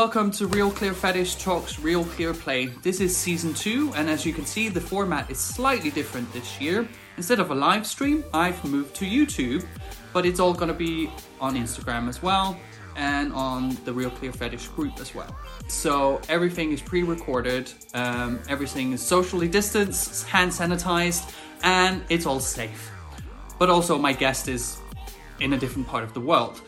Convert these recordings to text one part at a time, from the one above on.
welcome to Real Clear Fetish Talks Real Clear Play. This is season two, and as you can see, the format is slightly different this year. Instead of a live stream, I've moved to YouTube, but it's all gonna be on Instagram as well and on the Real Clear Fetish group as well. So everything is pre recorded, um, everything is socially distanced, hand sanitized, and it's all safe. But also, my guest is in a different part of the world.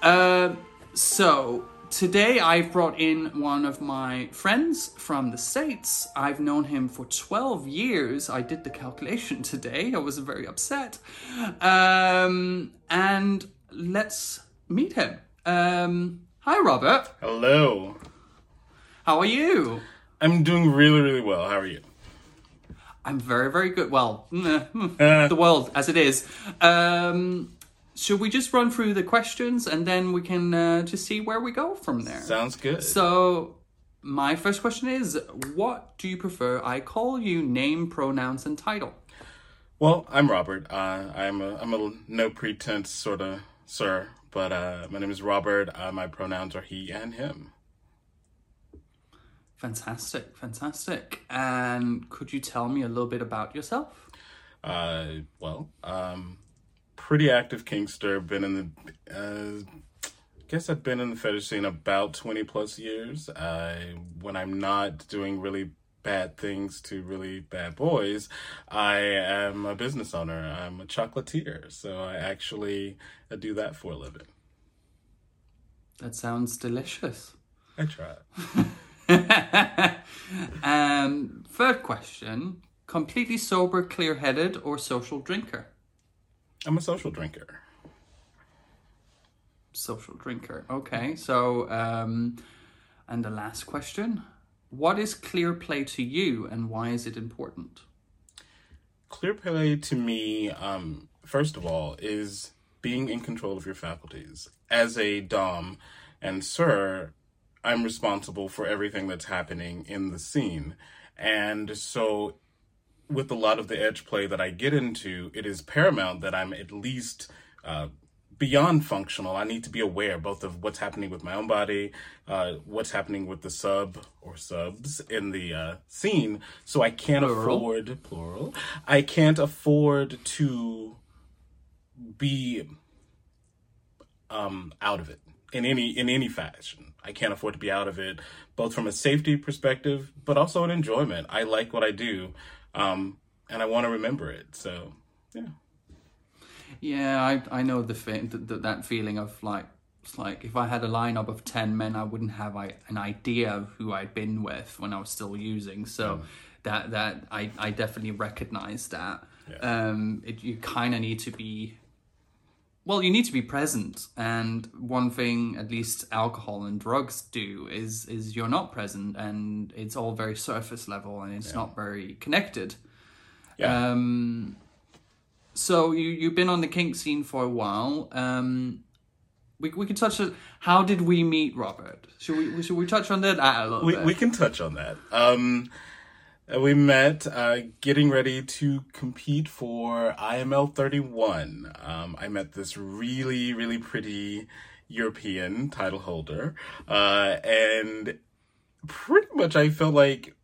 Uh, so today I've brought in one of my friends from the States. I've known him for 12 years. I did the calculation today. I was very upset. Um, and let's meet him. Um, hi, Robert. Hello. How are you? I'm doing really, really well. How are you? I'm very, very good. Well, the world as it is. Um, should we just run through the questions and then we can uh, just see where we go from there? Sounds good. So, my first question is what do you prefer? I call you name, pronouns, and title. Well, I'm Robert. Uh, I'm a I'm a no pretense sort of sir, but uh, my name is Robert. Uh, my pronouns are he and him. Fantastic, fantastic. And could you tell me a little bit about yourself? Uh, well, um, pretty active kinkster. Been in the, uh, guess I've been in the fetish scene about twenty plus years. Uh, when I'm not doing really bad things to really bad boys, I am a business owner. I'm a chocolatier, so I actually I do that for a living. That sounds delicious. I try. um, third question completely sober, clear headed, or social drinker? I'm a social drinker. Social drinker. Okay, so, um, and the last question What is clear play to you and why is it important? Clear play to me, um, first of all, is being in control of your faculties. As a Dom and Sir, I'm responsible for everything that's happening in the scene. And so, with a lot of the edge play that I get into, it is paramount that I'm at least uh, beyond functional. I need to be aware both of what's happening with my own body, uh, what's happening with the sub or subs in the uh, scene. So I can't Plural. afford, plural, I can't afford to be um, out of it in any in any fashion. I can't afford to be out of it, both from a safety perspective, but also an enjoyment. I like what I do, um, and I want to remember it. So, yeah. Yeah, I I know the fe- th- th- that feeling of like it's like if I had a lineup of ten men, I wouldn't have I, an idea of who I'd been with when I was still using. So that that I I definitely recognize that. Um, it, you kind of need to be. Well, you need to be present, and one thing, at least alcohol and drugs do, is is you're not present, and it's all very surface level, and it's not very connected. Yeah. Um, so you you've been on the kink scene for a while. Um, we we could touch on how did we meet Robert? Should we should we touch on that a little we, bit? we can touch on that. Um, we met uh, getting ready to compete for IML 31. Um, I met this really, really pretty European title holder. Uh, and pretty much I felt like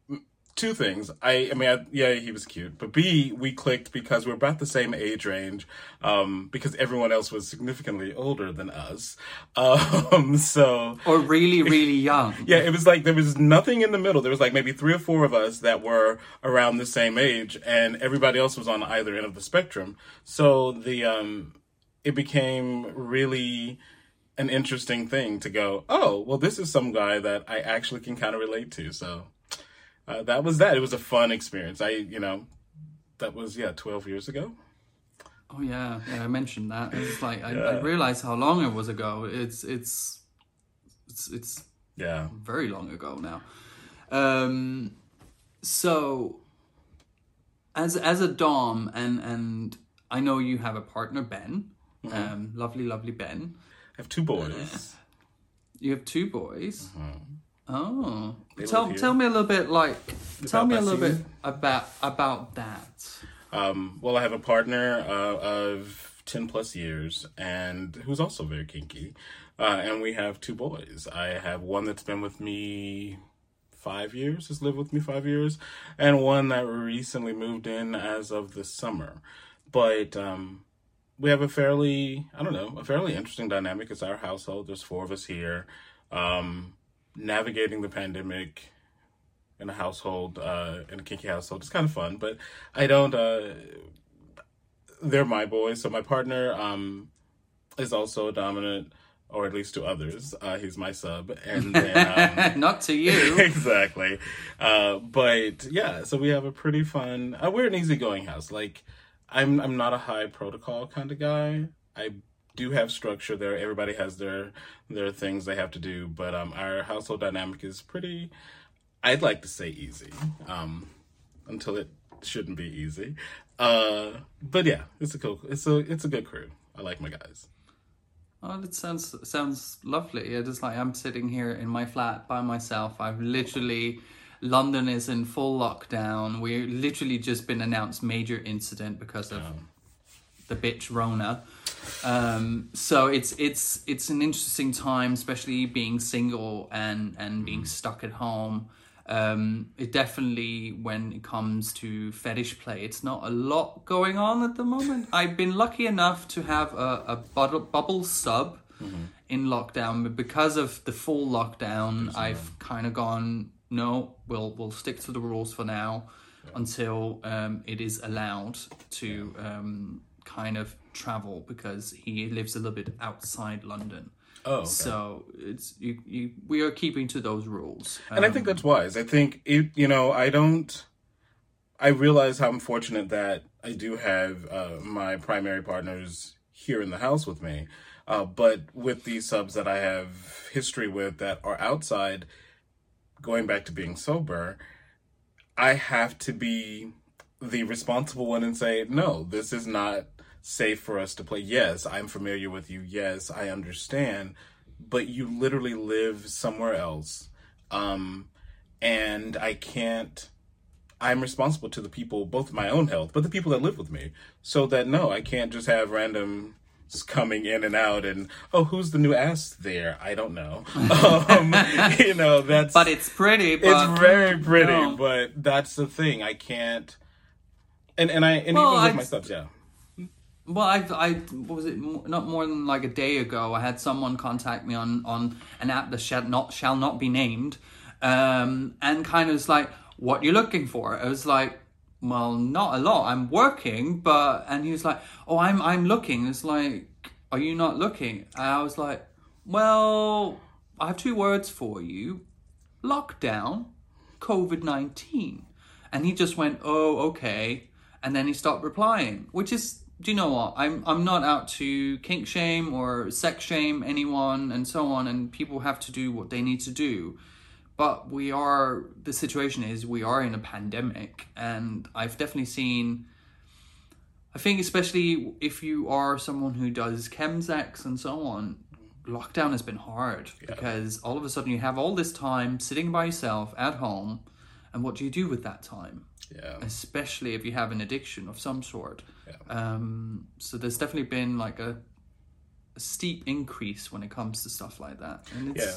two things. I, I mean, I, yeah, he was cute, but B, we clicked because we're about the same age range, um, because everyone else was significantly older than us. Um, so, or really really young. yeah, it was like there was nothing in the middle. There was like maybe three or four of us that were around the same age, and everybody else was on either end of the spectrum. So the um, it became really an interesting thing to go. Oh, well, this is some guy that I actually can kind of relate to. So uh, that was that. It was a fun experience. I, you know, that was yeah, twelve years ago. Oh yeah, yeah. I mentioned that. It's like I, I realized how long it was ago. It's it's it's it's Yeah. very long ago now. Um, so as as a dom and and I know you have a partner Ben, Mm-hmm. um, lovely lovely Ben. I have two boys. You have two boys. Oh, Mm-hmm. They tell tell me a little bit like tell me a little bit about about that. Um, well, I have a partner uh, of 10 plus years and who's also very kinky. Uh, and we have two boys. I have one that's been with me five years, has lived with me five years, and one that recently moved in as of this summer. But um, we have a fairly, I don't know, a fairly interesting dynamic. It's our household. There's four of us here. Um, navigating the pandemic in a household, uh, in a kinky household, it's kind of fun. But I don't. Uh, they're my boys. So my partner um, is also dominant, or at least to others. Uh, he's my sub, and then, um, not to you exactly. Uh, but yeah, so we have a pretty fun. Uh, we're an easygoing house. Like I'm, I'm not a high protocol kind of guy. I do have structure there. Everybody has their their things they have to do, but um, our household dynamic is pretty. I'd like to say easy, um, until it shouldn't be easy. Uh, but yeah, it's a cool. It's a it's a good crew. I like my guys. Oh, that sounds sounds lovely. It is like I'm sitting here in my flat by myself. I've literally London is in full lockdown. We're literally just been announced major incident because of the bitch Rona. Um, so it's it's it's an interesting time, especially being single and and being stuck at home. Um, it definitely, when it comes to fetish play, it's not a lot going on at the moment. I've been lucky enough to have a, a bubble, bubble sub mm-hmm. in lockdown, but because of the full lockdown, I've kind of gone, no, we'll we'll stick to the rules for now yeah. until um, it is allowed to um, kind of travel because he lives a little bit outside London. Oh, okay. so it's you, you. We are keeping to those rules, and um, I think that's wise. I think it. You know, I don't. I realize how I'm fortunate that I do have uh, my primary partners here in the house with me, uh, but with these subs that I have history with that are outside, going back to being sober, I have to be the responsible one and say, no, this is not safe for us to play. Yes, I'm familiar with you. Yes, I understand. But you literally live somewhere else. Um, and I can't, I'm responsible to the people, both my own health, but the people that live with me. So that no, I can't just have random coming in and out and oh who's the new ass there i don't know um, you know that's but it's pretty but, it's very pretty no. but that's the thing i can't and and i and well, even with I'd, my subs yeah well, I, I was it not more than like a day ago. I had someone contact me on on an app that shall not shall not be named, um, and kind of was like, "What you're looking for?" I was like, "Well, not a lot. I'm working, but." And he was like, "Oh, I'm I'm looking." It's like, "Are you not looking?" And I was like, "Well, I have two words for you: lockdown, COVID nineteen." And he just went, "Oh, okay," and then he stopped replying, which is do you know what? I'm I'm not out to kink shame or sex shame anyone and so on, and people have to do what they need to do. But we are the situation is we are in a pandemic, and I've definitely seen. I think especially if you are someone who does chemsex and so on, lockdown has been hard yeah. because all of a sudden you have all this time sitting by yourself at home, and what do you do with that time? Yeah. Especially if you have an addiction of some sort. Yeah. Um, so there's definitely been like a, a, steep increase when it comes to stuff like that. And yeah.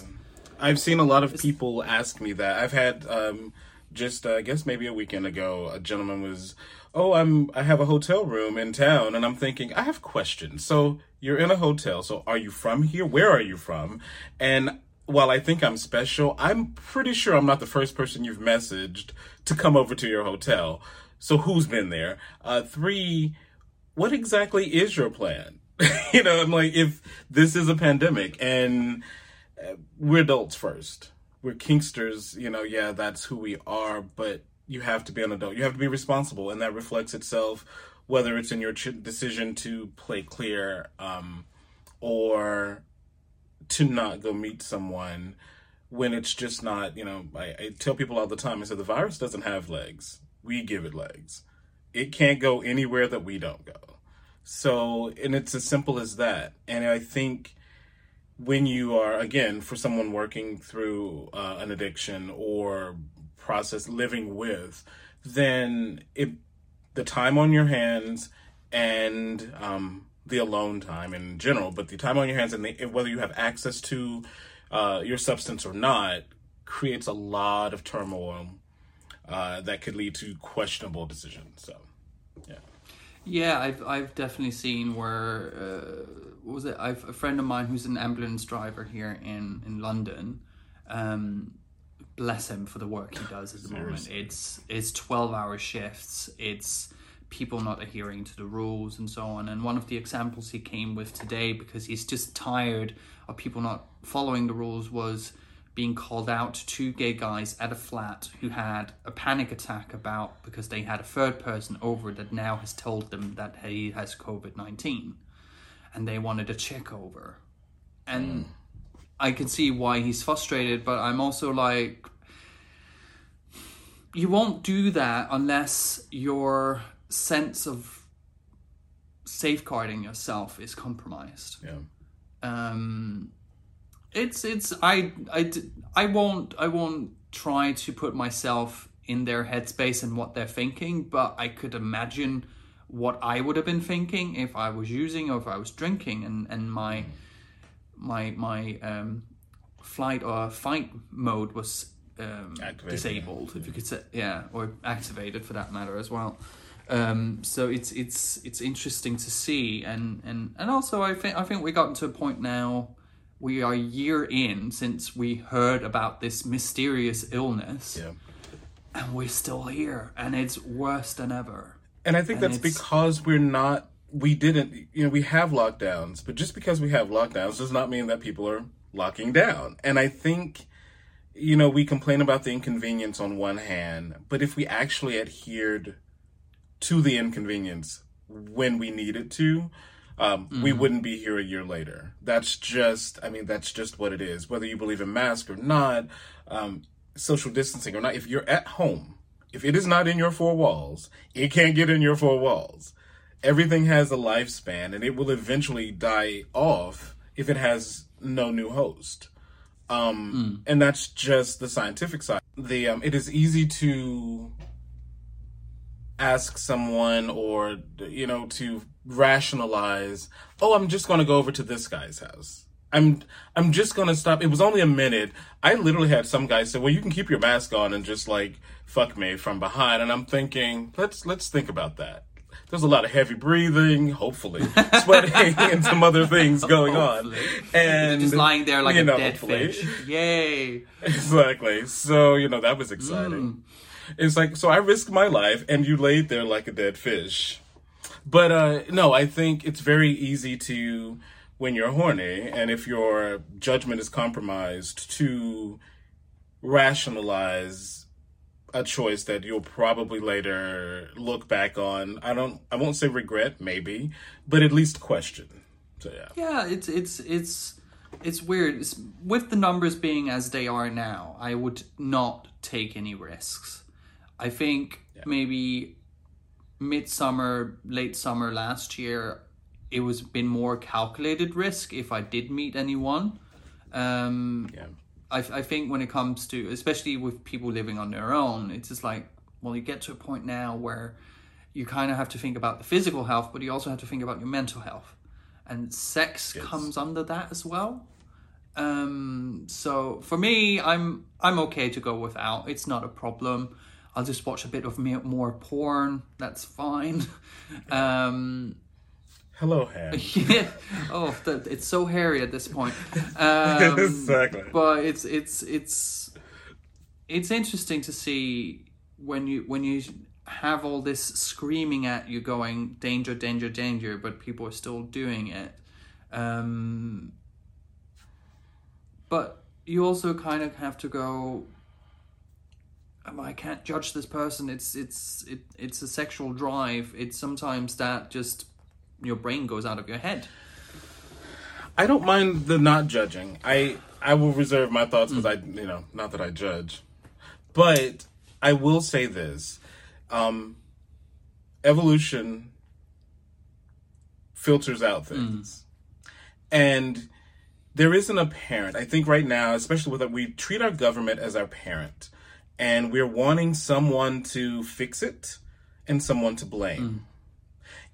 I've seen a lot of people ask me that. I've had um, just uh, I guess maybe a weekend ago, a gentleman was, "Oh, I'm I have a hotel room in town," and I'm thinking, I have questions. So you're in a hotel. So are you from here? Where are you from? And while I think I'm special, I'm pretty sure I'm not the first person you've messaged to come over to your hotel. So who's been there? Uh, three, what exactly is your plan? you know, I'm like, if this is a pandemic and uh, we're adults first, we're kinksters, you know, yeah, that's who we are, but you have to be an adult. You have to be responsible, and that reflects itself whether it's in your ch- decision to play clear um, or to not go meet someone when it's just not, you know, I, I tell people all the time, I said, the virus doesn't have legs. We give it legs. It can't go anywhere that we don't go. So, and it's as simple as that. And I think when you are, again, for someone working through uh, an addiction or process living with, then it, the time on your hands and um, the alone time in general, but the time on your hands and the, whether you have access to uh, your substance or not creates a lot of turmoil uh, that could lead to questionable decisions. So, yeah. Yeah, I've I've definitely seen where uh, what was it? I've a friend of mine who's an ambulance driver here in in London. Um, bless him for the work he does at the moment. It's it's twelve hour shifts. It's people not adhering to the rules and so on. And one of the examples he came with today, because he's just tired of people not following the rules, was being called out to two gay guys at a flat who had a panic attack about because they had a third person over that now has told them that he has COVID 19 and they wanted a check over. And mm. I can see why he's frustrated, but I'm also like, you won't do that unless your sense of safeguarding yourself is compromised. Yeah. Um, it's it's I I I won't I won't try to put myself in their headspace and what they're thinking, but I could imagine what I would have been thinking if I was using or if I was drinking and and my my my um, flight or fight mode was um, disabled, if you could say, yeah, or activated for that matter as well. Um, so it's it's it's interesting to see, and and and also I think I think we got to a point now we are a year in since we heard about this mysterious illness. Yeah. And we're still here and it's worse than ever. And I think and that's because we're not we didn't you know, we have lockdowns, but just because we have lockdowns does not mean that people are locking down. And I think you know, we complain about the inconvenience on one hand, but if we actually adhered to the inconvenience when we needed to, um, mm-hmm. we wouldn't be here a year later. That's just, I mean, that's just what it is. Whether you believe in mask or not, um, social distancing or not, if you're at home, if it is not in your four walls, it can't get in your four walls. Everything has a lifespan and it will eventually die off if it has no new host. Um, mm. and that's just the scientific side. The, um, it is easy to ask someone or, you know, to rationalize, oh, I'm just going to go over to this guy's house. I'm I'm just gonna stop. It was only a minute. I literally had some guy say, "Well, you can keep your mask on and just like fuck me from behind." And I'm thinking, let's let's think about that. There's a lot of heavy breathing, hopefully sweating, and some other things going hopefully. on. And just lying there like a know, dead hopefully. fish. Yay! Exactly. So you know that was exciting. Mm. It's like so I risked my life, and you laid there like a dead fish. But uh, no, I think it's very easy to, when you're horny, and if your judgment is compromised, to rationalize a choice that you'll probably later look back on. I don't. I won't say regret, maybe, but at least question. So yeah. Yeah, it's it's it's it's weird. It's, with the numbers being as they are now, I would not take any risks. I think yeah. maybe midsummer, late summer last year, it was been more calculated risk if I did meet anyone. Um, yeah. I, I think when it comes to, especially with people living on their own, it's just like, well, you get to a point now where you kind of have to think about the physical health, but you also have to think about your mental health. And sex yes. comes under that as well. Um, so for me, I'm I'm okay to go without. It's not a problem. I'll just watch a bit of more porn. That's fine. Um, Hello, hair. yeah. Oh, it's so hairy at this point. Um, exactly. But it's it's it's it's interesting to see when you when you have all this screaming at you, going danger, danger, danger, but people are still doing it. Um, but you also kind of have to go I can't judge this person. It's it's it, it's a sexual drive. It's sometimes that just your brain goes out of your head. I don't mind the not judging. I I will reserve my thoughts because mm. I you know not that I judge, but I will say this: um, evolution filters out mm. things, mm. and there isn't a parent. I think right now, especially with that, we treat our government as our parent and we're wanting someone to fix it and someone to blame. Mm.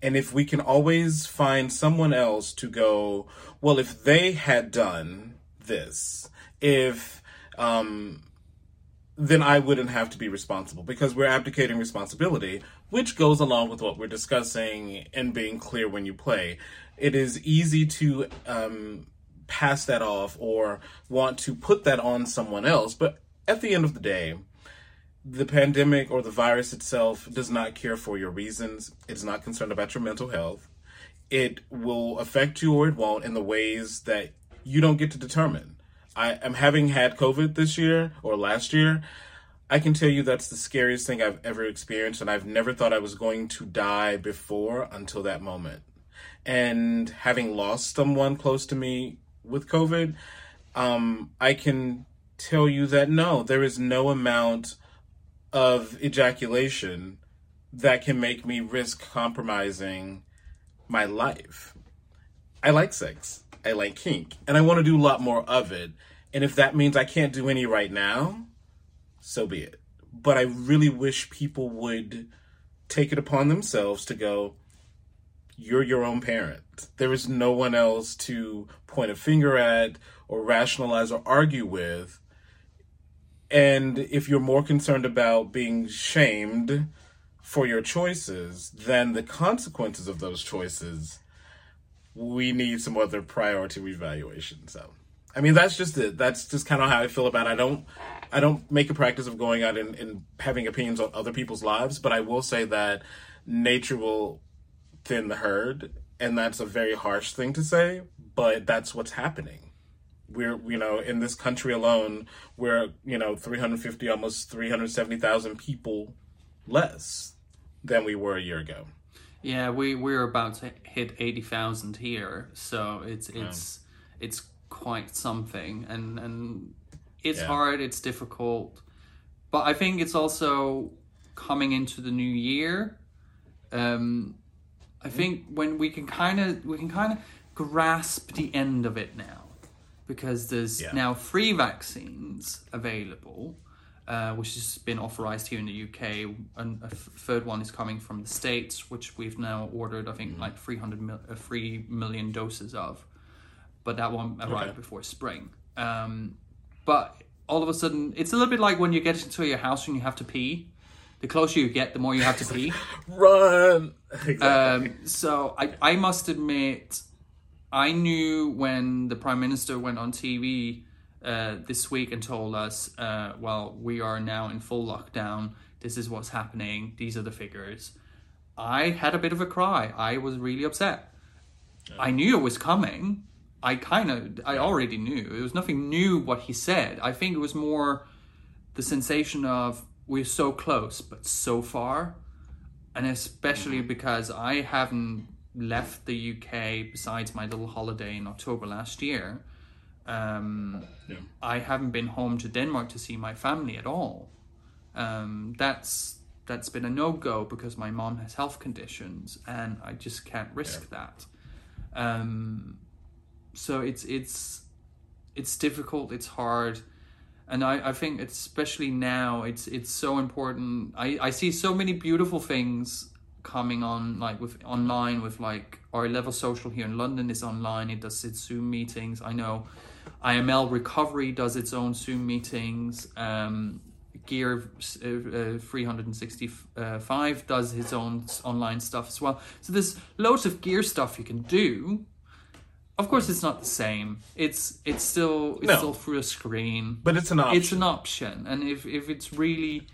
And if we can always find someone else to go, well, if they had done this, if, um, then I wouldn't have to be responsible because we're abdicating responsibility, which goes along with what we're discussing and being clear when you play. It is easy to um, pass that off or want to put that on someone else, but at the end of the day, the pandemic or the virus itself does not care for your reasons. It's not concerned about your mental health. It will affect you or it won't in the ways that you don't get to determine. I am having had COVID this year or last year. I can tell you that's the scariest thing I've ever experienced, and I've never thought I was going to die before until that moment. And having lost someone close to me with COVID, um, I can tell you that no, there is no amount of ejaculation that can make me risk compromising my life. I like sex. I like kink. And I want to do a lot more of it. And if that means I can't do any right now, so be it. But I really wish people would take it upon themselves to go, you're your own parent. There is no one else to point a finger at or rationalize or argue with and if you're more concerned about being shamed for your choices than the consequences of those choices, we need some other priority revaluation. So, I mean, that's just it. That's just kind of how I feel about it. I don't, I don't make a practice of going out and, and having opinions on other people's lives, but I will say that nature will thin the herd, and that's a very harsh thing to say, but that's what's happening we're you know in this country alone we're you know 350 almost 370,000 people less than we were a year ago. Yeah, we we're about to hit 80,000 here, so it's it's yeah. it's quite something and and it's yeah. hard, it's difficult. But I think it's also coming into the new year. Um I think when we can kind of we can kind of grasp the end of it now because there's yeah. now free vaccines available, uh, which has been authorized here in the UK, and a f- third one is coming from the States, which we've now ordered, I think, mm. like 300 mil- uh, 3 million doses of. But that one arrived okay. before spring. Um, but all of a sudden, it's a little bit like when you get into your house and you have to pee. The closer you get, the more you have to pee. Run! Exactly. Um, so I, I must admit, I knew when the prime minister went on TV uh, this week and told us, uh, "Well, we are now in full lockdown. This is what's happening. These are the figures." I had a bit of a cry. I was really upset. Yeah. I knew it was coming. I kind of, I already knew. It was nothing new what he said. I think it was more the sensation of we're so close but so far, and especially mm-hmm. because I haven't left the UK besides my little holiday in October last year, um, yeah. I haven't been home to Denmark to see my family at all. Um, that's that's been a no go because my mom has health conditions and I just can't risk yeah. that. Um, so it's it's it's difficult. It's hard. And I, I think especially now it's it's so important. I, I see so many beautiful things coming on like with online with like our level social here in London is online. It does its Zoom meetings. I know IML Recovery does its own Zoom meetings. Um, Gear uh, uh, 365 does its own online stuff as well. So there's loads of gear stuff you can do. Of course, it's not the same. It's it's still it's no. still through a screen, but it's an option. It's an option, and if if it's really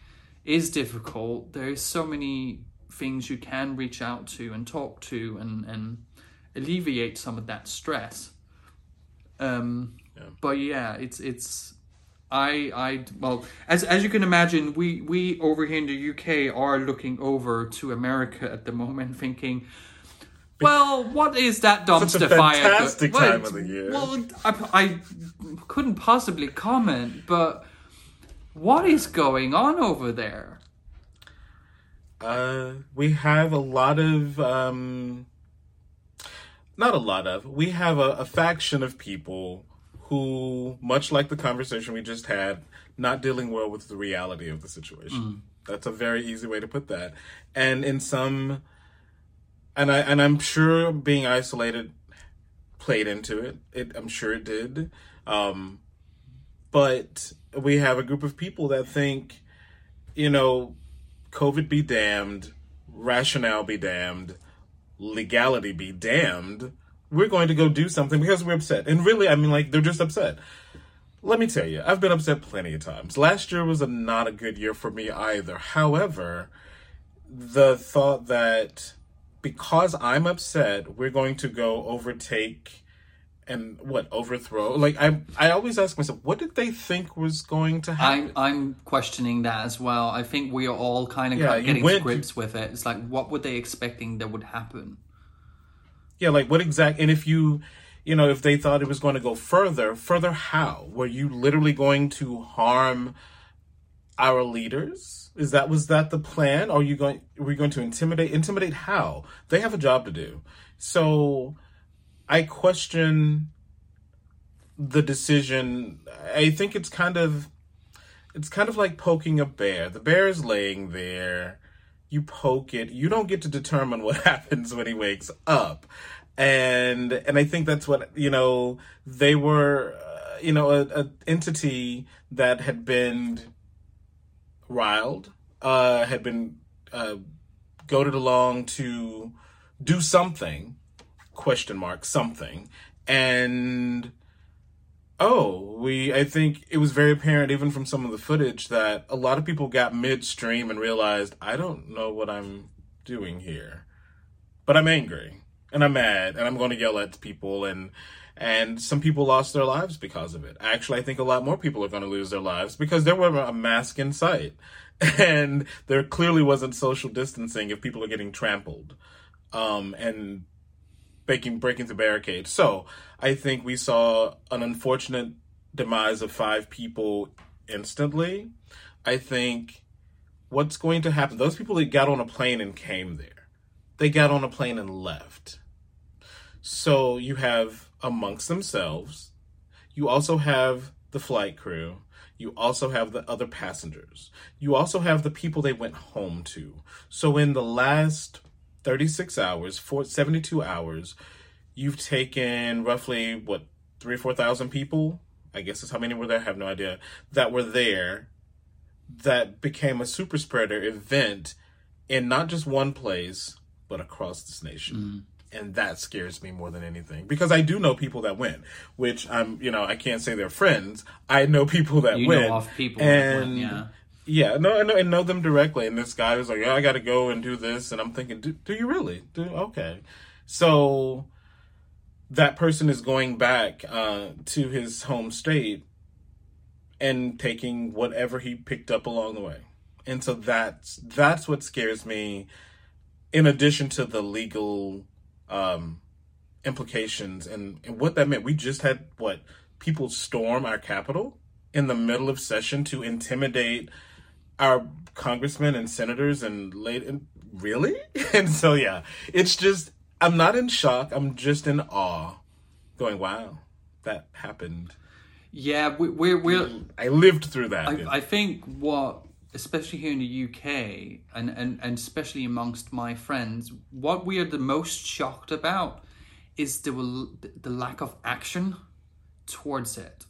is difficult, there's so many things you can reach out to and talk to and, and alleviate some of that stress. Um, yeah. But yeah, it's it's I I well as as you can imagine, we we over here in the UK are looking over to America at the moment, thinking. Well, what is that dumpster fire? Fantastic well, time of the year. Well, I, I couldn't possibly comment, but what is going on over there? Uh, we have a lot of um, not a lot of. We have a, a faction of people who, much like the conversation we just had, not dealing well with the reality of the situation. Mm. That's a very easy way to put that. And in some and I and I'm sure being isolated played into it. It I'm sure it did. Um, but we have a group of people that think, you know, COVID be damned, rationale be damned, legality be damned. We're going to go do something because we're upset. And really, I mean, like, they're just upset. Let me tell you, I've been upset plenty of times. Last year was a, not a good year for me either. However, the thought that because I'm upset, we're going to go overtake and what overthrow? Like i i always ask myself what did they think was going to happen? I'm i'm questioning that as well. I think we are all kind of yeah, getting went, grips with it. It's like what were they expecting that would happen? Yeah like what exact and if you you know if they thought it was going to go further further how? Were you literally going to harm our leaders? Is that was that the plan? Are you going were we going to intimidate intimidate how? They have a job to do. So I question the decision. I think it's kind of it's kind of like poking a bear. The bear is laying there. You poke it. You don't get to determine what happens when he wakes up. And and I think that's what, you know, they were uh, you know, a, a, entity that had been riled, uh had been uh goaded along to do something question mark something. And oh we i think it was very apparent even from some of the footage that a lot of people got midstream and realized i don't know what i'm doing here. But i'm angry and i'm mad and i'm going to yell at people and and some people lost their lives because of it. Actually i think a lot more people are going to lose their lives because there were a mask in sight. And there clearly wasn't social distancing if people are getting trampled. Um, and breaking breaking the barricade. So I think we saw an unfortunate demise of five people instantly. I think what's going to happen, those people that got on a plane and came there, they got on a plane and left. So you have amongst themselves, you also have the flight crew, you also have the other passengers, you also have the people they went home to. So in the last 36 hours, for 72 hours, you've taken roughly what three or four thousand people. I guess is how many were there. I have no idea that were there. That became a super spreader event in not just one place, but across this nation. Mm and that scares me more than anything because I do know people that went, which I'm, you know, I can't say they're friends. I know people that you off people, and went, yeah, yeah, no, I know, and know them directly. And this guy was like, "Yeah, I got to go and do this," and I'm thinking, "Do, do you really? Do okay?" So that person is going back uh, to his home state and taking whatever he picked up along the way, and so that's that's what scares me. In addition to the legal um, implications and, and what that meant, we just had what people storm our capital in the middle of session to intimidate our congressmen and senators and late and really? And so yeah it's just i'm not in shock. I'm just in awe going wow that happened. Yeah we, we're we're i lived through that. I, I think what especially here in the uk and, and and especially amongst my friends what we are the most shocked about is the the lack of action towards it.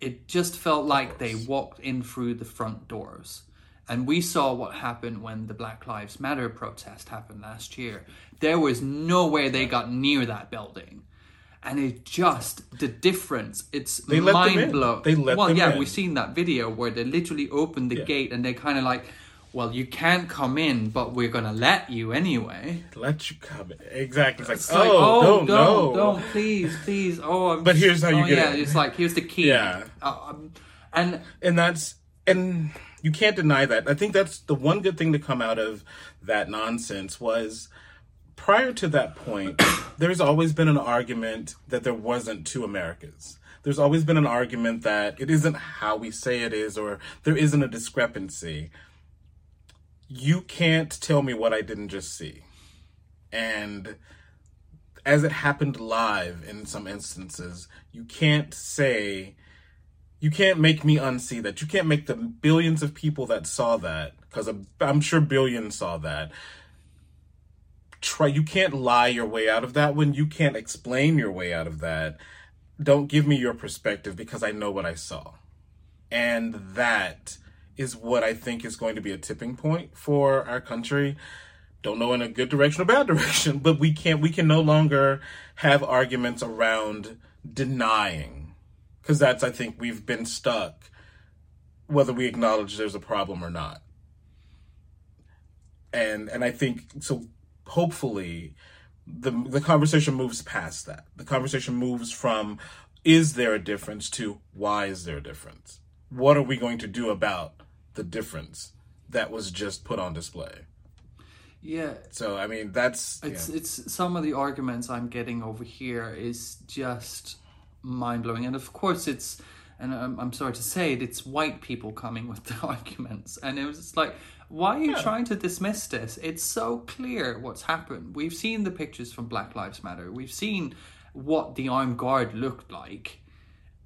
It just felt like they walked in through the front doors and we saw what happened when the Black Lives Matter protest happened last year. There was no way they got near that building. And it just the difference, it's they mind blowing. They let well, yeah, in. we've seen that video where they literally opened the yeah. gate and they kind of like, well, you can't come in, but we're gonna let you anyway. Let you come in. Exactly. It's like, it's oh, like, oh, don't, don't, don't, please, please. Oh, I'm but here's how you oh, get yeah, it. It's like here's the key. Yeah. Uh, um, and and that's and you can't deny that. I think that's the one good thing to come out of that nonsense was prior to that point, there's always been an argument that there wasn't two Americas. There's always been an argument that it isn't how we say it is, or there isn't a discrepancy. You can't tell me what I didn't just see. And as it happened live in some instances, you can't say you can't make me unsee that. You can't make the billions of people that saw that, because I'm sure billions saw that, try you can't lie your way out of that when you can't explain your way out of that. Don't give me your perspective because i know what i saw. And that is what i think is going to be a tipping point for our country. Don't know in a good direction or bad direction but we can't we can no longer have arguments around denying because that's i think we've been stuck whether we acknowledge there's a problem or not and and I think so. Hopefully, the the conversation moves past that. The conversation moves from is there a difference to why is there a difference? What are we going to do about the difference that was just put on display? Yeah. So I mean that's it's yeah. it's some of the arguments I'm getting over here is just mind blowing, and of course it's and I'm, I'm sorry to say it, it's white people coming with the arguments, and it was just like why are you yeah. trying to dismiss this? It's so clear what's happened. We've seen the pictures from Black Lives Matter. We've seen what the armed guard looked like.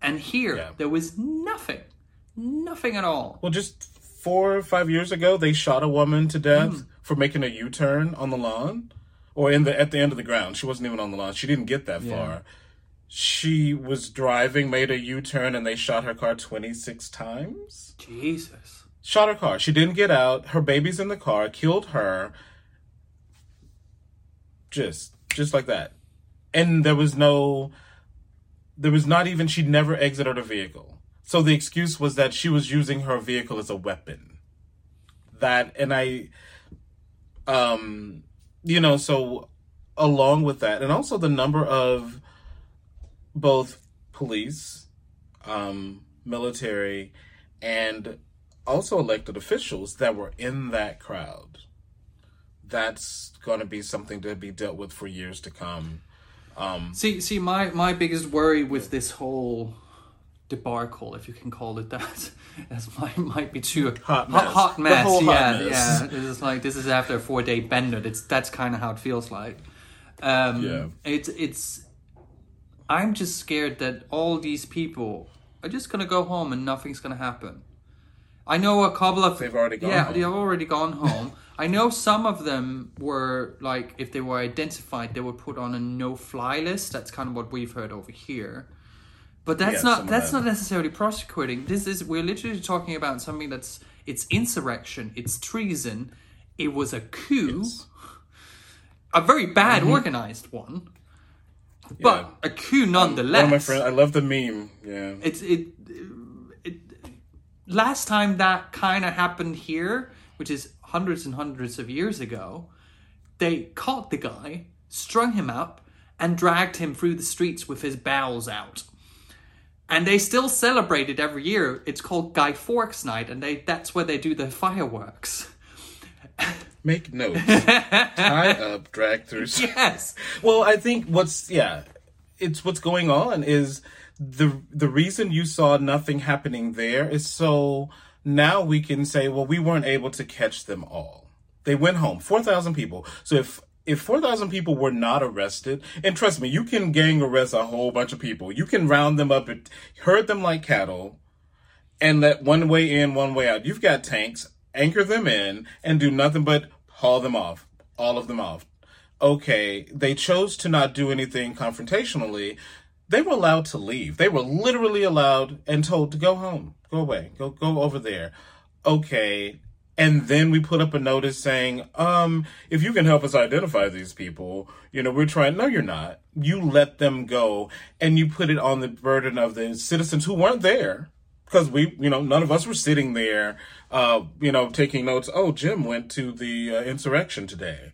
And here, yeah. there was nothing. Nothing at all. Well, just four or five years ago, they shot a woman to death mm. for making a U turn on the lawn or in the at the end of the ground. She wasn't even on the lawn. She didn't get that yeah. far. She was driving, made a U turn, and they shot her car 26 times. Jesus shot her car. She didn't get out. Her baby's in the car, killed her. Just just like that. And there was no there was not even she never exited her vehicle. So the excuse was that she was using her vehicle as a weapon. That and I um you know, so along with that and also the number of both police, um, military, and also elected officials that were in that crowd. That's going to be something to be dealt with for years to come. Um, see, see, my my biggest worry with this whole debacle, if you can call it that, as might might be too hot mess. Hot, hot mess. yeah, hot mess. yeah. It's like this is after a four day bender. It's that's kind of how it feels like. Um, yeah, it's it's. I'm just scared that all these people are just gonna go home and nothing's gonna happen. I know a couple of they've already gone. Yeah, home. they've already gone home. I know some of them were like, if they were identified, they were put on a no-fly list. That's kind of what we've heard over here. But that's yeah, not that's not necessarily prosecuting. This is we're literally talking about something that's it's insurrection, it's treason, it was a coup, yes. a very bad mm-hmm. organized one, but yeah. a coup nonetheless. One of my friends, I love the meme. Yeah, it's it last time that kind of happened here, which is hundreds and hundreds of years ago, they caught the guy, strung him up, and dragged him through the streets with his bowels out. And they still celebrate it every year. It's called Guy Fawkes Night, and they that's where they do the fireworks. Make notes, Tie up, drag through. Yes. Well, I think what's yeah, it's what's going on is the the reason you saw nothing happening there is so now we can say, well, we weren't able to catch them all. They went home, four thousand people. So if if 4,000 people were not arrested, and trust me, you can gang arrest a whole bunch of people. You can round them up and herd them like cattle and let one way in, one way out. You've got tanks, anchor them in, and do nothing but haul them off, all of them off. Okay, they chose to not do anything confrontationally, they were allowed to leave. They were literally allowed and told to go home, go away, go go over there. Okay. And then we put up a notice saying, um, if you can help us identify these people, you know, we're trying. No, you're not. You let them go and you put it on the burden of the citizens who weren't there. Because we, you know, none of us were sitting there, uh, you know, taking notes. Oh, Jim went to the uh, insurrection today.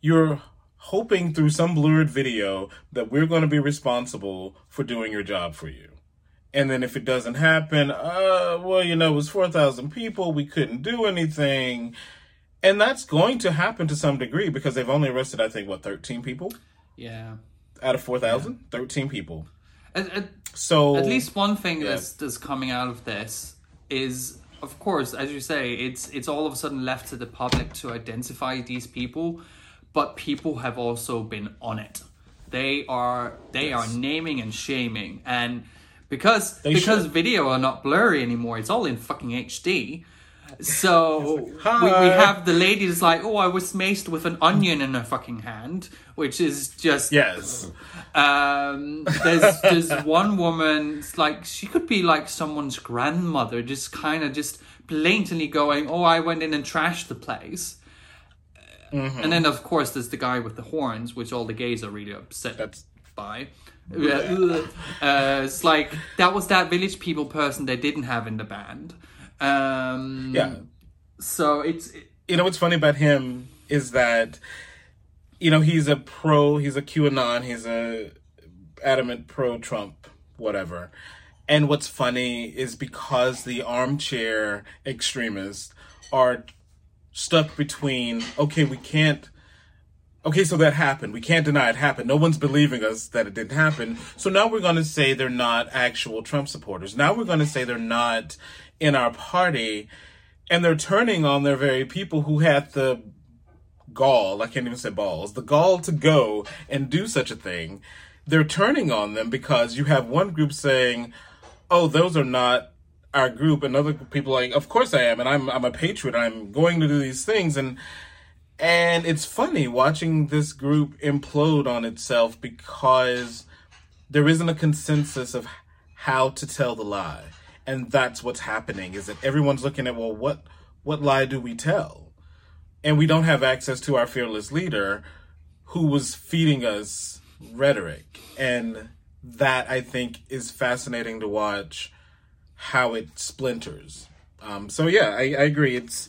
You're hoping through some blurred video that we're going to be responsible for doing your job for you. And then if it doesn't happen, uh, well, you know, it was 4,000 people. We couldn't do anything. And that's going to happen to some degree because they've only arrested, I think, what, 13 people? Yeah. Out of 4,000? Yeah. 13 people. At, at, so at least one thing yeah. that's, that's coming out of this is of course as you say it's it's all of a sudden left to the public to identify these people but people have also been on it. They are they yes. are naming and shaming, and because they because should. video are not blurry anymore, it's all in fucking HD. So we, we have the lady that's like, "Oh, I was maced with an onion in her fucking hand," which is just Yes. um, there's there's one woman like she could be like someone's grandmother, just kind of just blatantly going, "Oh, I went in and trashed the place." And then of course there's the guy with the horns, which all the gays are really upset That's by. Yeah, uh, it's like that was that village people person they didn't have in the band. Um, yeah. So it's You know what's funny about him is that you know he's a pro, he's a QAnon, he's a adamant pro Trump, whatever. And what's funny is because the armchair extremists are stuck between okay, we can't okay, so that happened. We can't deny it happened. No one's believing us that it didn't happen. So now we're going to say they're not actual Trump supporters. Now we're going to say they're not in our party. And they're turning on their very people who had the gall, I can't even say balls, the gall to go and do such a thing. They're turning on them because you have one group saying, oh, those are not our group, and other people like, of course I am, and I'm I'm a patriot. I'm going to do these things, and and it's funny watching this group implode on itself because there isn't a consensus of how to tell the lie, and that's what's happening. Is that everyone's looking at well, what what lie do we tell? And we don't have access to our fearless leader, who was feeding us rhetoric, and that I think is fascinating to watch how it splinters. Um, so yeah, I, I agree. It's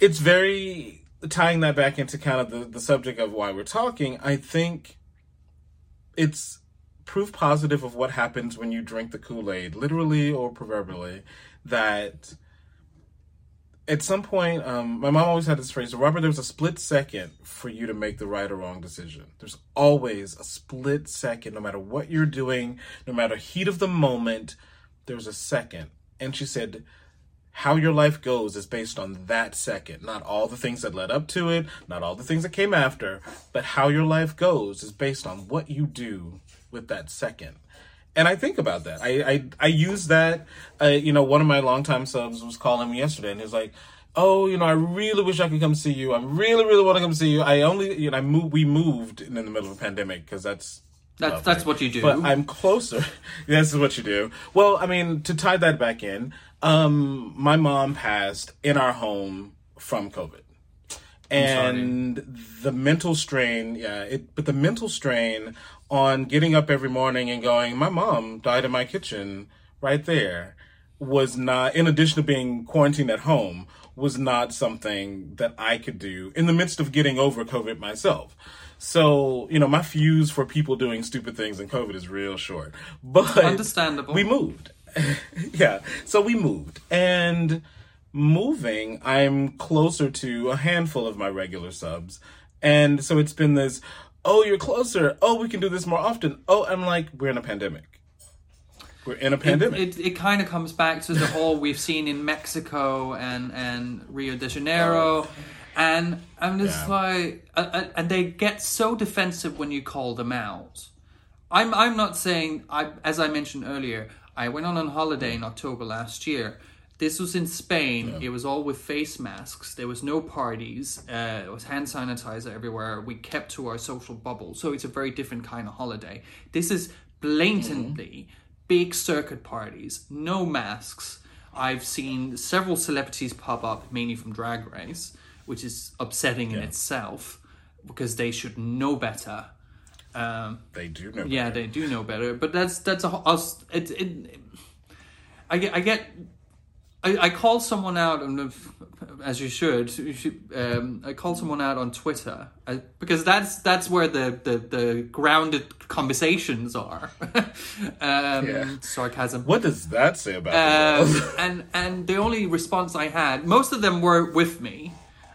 it's very tying that back into kind of the, the subject of why we're talking. I think it's proof positive of what happens when you drink the Kool Aid, literally or proverbially. That at some point, um, my mom always had this phrase, Robert, there's a split second for you to make the right or wrong decision. There's always a split second, no matter what you're doing, no matter heat of the moment, there's a second. And she said, how your life goes is based on that second, not all the things that led up to it, not all the things that came after, but how your life goes is based on what you do with that second. And I think about that. I I, I use that. Uh, you know, one of my longtime subs was calling me yesterday, and he was like, "Oh, you know, I really wish I could come see you. I really, really want to come see you. I only, you know, I moved. We moved in the middle of a pandemic because that's that's lovely. that's what you do. But I'm closer. this is what you do. Well, I mean, to tie that back in, um, my mom passed in our home from COVID. And the mental strain, yeah, it, but the mental strain on getting up every morning and going, my mom died in my kitchen right there was not, in addition to being quarantined at home, was not something that I could do in the midst of getting over COVID myself. So, you know, my fuse for people doing stupid things in COVID is real short. But Understandable. we moved. yeah. So we moved. And moving, I'm closer to a handful of my regular subs. And so it's been this, oh, you're closer. Oh, we can do this more often. Oh, I'm like, we're in a pandemic. We're in a pandemic. It, it, it kind of comes back to the whole we've seen in Mexico and, and Rio de Janeiro. Oh. And I'm just Yeah. like, and they get so defensive when you call them out. I'm I'm not saying I as I mentioned earlier. I went on a holiday in October last year. This was in Spain. It was all with face masks. There was no parties. Uh, it was hand sanitizer everywhere. We kept to our social bubble. So it's a very different kind of holiday. This is blatantly big circuit parties, no masks. I've seen several celebrities pop up, mainly from Drag Race, which is upsetting in itself because they should know better. Um, they do know. yeah, better. they do know better, but that's that's a us. It, it, I get I get I, I call someone out the, as you should. You should um, I call someone out on Twitter uh, because that's that's where the, the, the grounded conversations are. um, Yeah. Sarcasm. What does that say about Um, and and the only response I had, most of them were with me,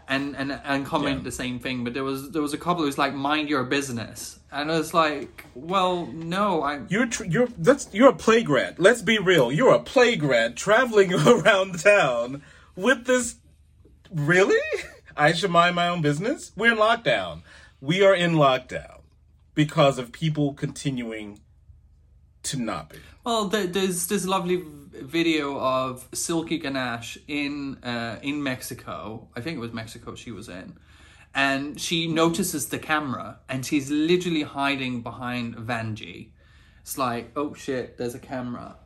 and and and comment Yeah. the same thing. But there was there was a couple who was like, "Mind your business," and it's like, "Well, no, I." You're tr- you're that's you're a grad. Let's be real. You're a grad traveling around town with this. Really? I should mind my own business. We're in lockdown. We are in lockdown because of people continuing to not be. Well, there's this lovely video of Silky Ganache in uh, in Mexico. I think it was Mexico she was in, and she notices the camera, and she's literally hiding behind Vanjie. It's like, oh shit, there's a camera,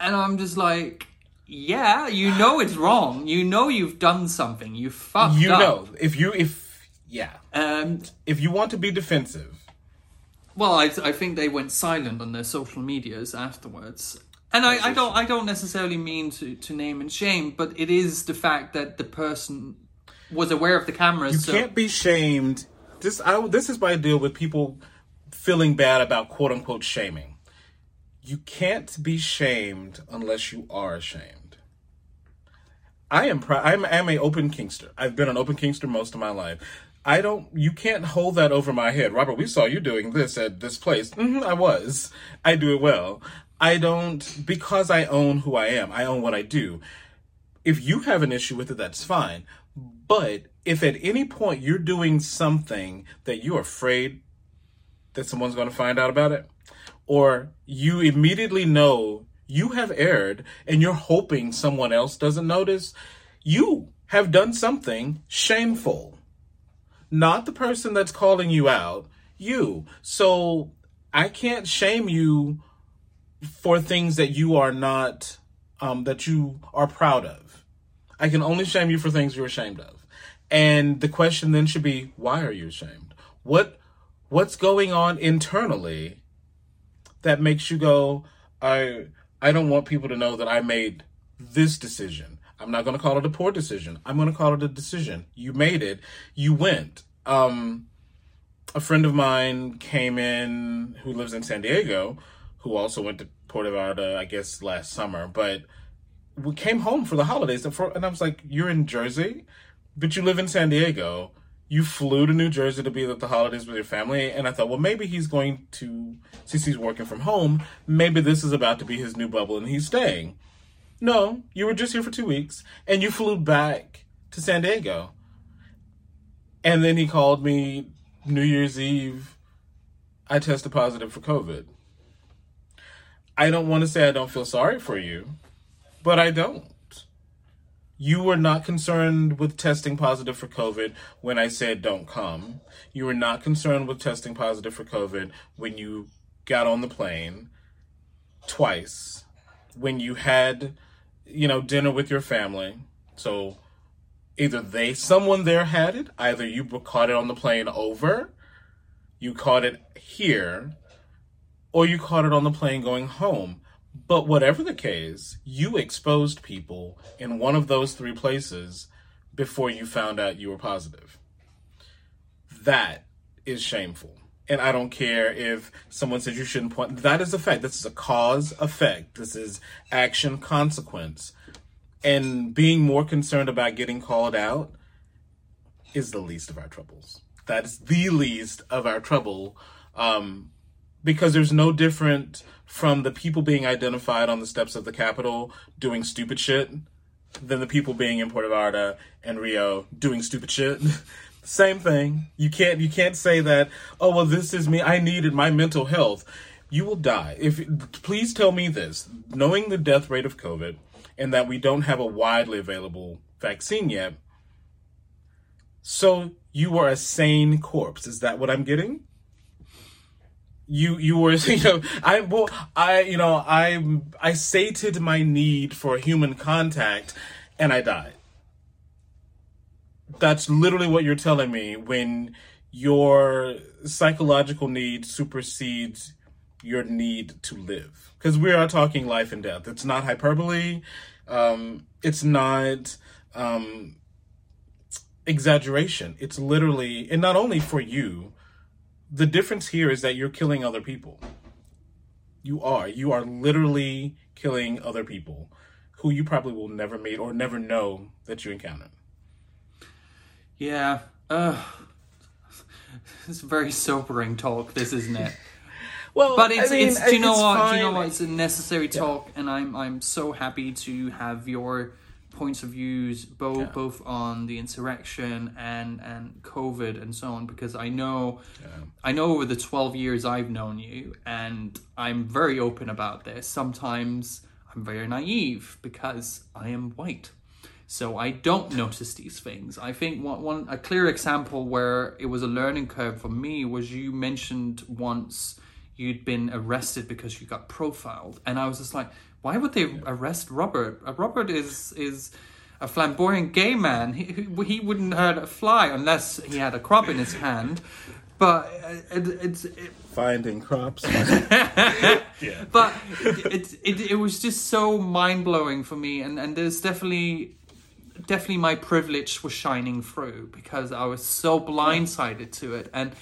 and I'm just like. Yeah, you know it's wrong. You know you've done something. You fucked You up. know, if you if yeah, Um, if you want to be defensive, Well, I, I think they went silent on their social medias afterwards. And I, I don't I don't necessarily mean to, to name and shame, but it is the fact that the person was aware of the cameras. you so can't be shamed. This I this is my deal with people feeling bad about quote unquote shaming. You can't be shamed unless you are ashamed. I am. I'm, I'm a open kinkster. I've been an open kinkster most of my life. I don't. You can't hold that over my head, Robert. We saw you doing this at this place. hmm I was. I do it well. I don't because I own who I am. I own what I do. If you have an issue with it, that's fine. But if at any point you're doing something that you're afraid that someone's going to find out about it, or you immediately know you have erred and you're hoping someone else doesn't notice, you have done something shameful. Not the person that's calling you out, you. So I can't shame you for things that you are not, um, that you are proud of. I can only shame you for things you're ashamed of. And the question then should be, why are you ashamed? What, what's going on internally that makes you go, I, I don't want people to know that I made this decision. I'm not going to call it a poor decision. I'm going to call it a decision. You made it. You went. Um, a friend of mine came in who lives in San Diego, who also went to Puerto Vallarta, I guess, last summer, but we came home for the holidays. And, and I was like, You're in Jersey, but you live in San Diego. You flew to New Jersey to be at the holidays with your family. And I thought, well, maybe he's going to, since he's working from home, maybe this is about to be his new bubble and he's staying. No, you were just here for two weeks and you flew back to San Diego. And then he called me New Year's Eve. I tested positive for COVID. I don't want to say I don't feel sorry for you, but I don't. You were not concerned with testing positive for COVID when I said don't come. You were not concerned with testing positive for COVID when you got on the plane twice, when you had, you know, dinner with your family. So either they, someone there had it, either you caught it on the plane over, you caught it here, or you caught it on the plane going home. But whatever the case, you exposed people in one of those three places before you found out you were positive. That is shameful. And I don't care if someone says you shouldn't point. That is a fact. This is a cause effect. This is action consequence. And being more concerned about getting called out is the least of our troubles. That is the least of our trouble. Um, because there's no different from the people being identified on the steps of the Capitol doing stupid shit than the people being in Puerto Vallarta and Rio doing stupid shit. Same thing. You can't you can't say that, oh well this is me, I needed my mental health. You will die. If please tell me this, knowing the death rate of COVID and that we don't have a widely available vaccine yet. So you are a sane corpse. Is that what I'm getting? You you were you know I well I you know I I sated my need for human contact and I died. That's literally what you're telling me when your psychological need supersedes your need to live. Because we are talking life and death. It's not hyperbole. Um, it's not um, exaggeration. It's literally, and not only for you, the difference here is that you're killing other people. You are. You are literally killing other people who you probably will never meet or never know that you encountered. Yeah. Uh, it's very sobering talk, this isn't it? well, But it's, I mean, it's do you know what? Do you know what? It's a necessary talk, and I'm I'm so happy to have your points of views, both Yeah. both on the insurrection and and COVID and so on, because I know I know over the twelve years I've known you, and I'm very open about this. Sometimes I'm very naive because I am white. So I don't notice these things. I think one, one a clear example where it was a learning curve for me was you mentioned once you'd been arrested because you got profiled, and I was just like, why would they arrest Robert? Uh, Robert is is a flamboyant gay man. He he- he wouldn't hurt a fly unless he had a crop in his hand. But uh, it, it's it, Finding crops. yeah. but it, it it was just so mind blowing for me, and and there's definitely definitely my privilege was shining through because I was so blindsided to it, and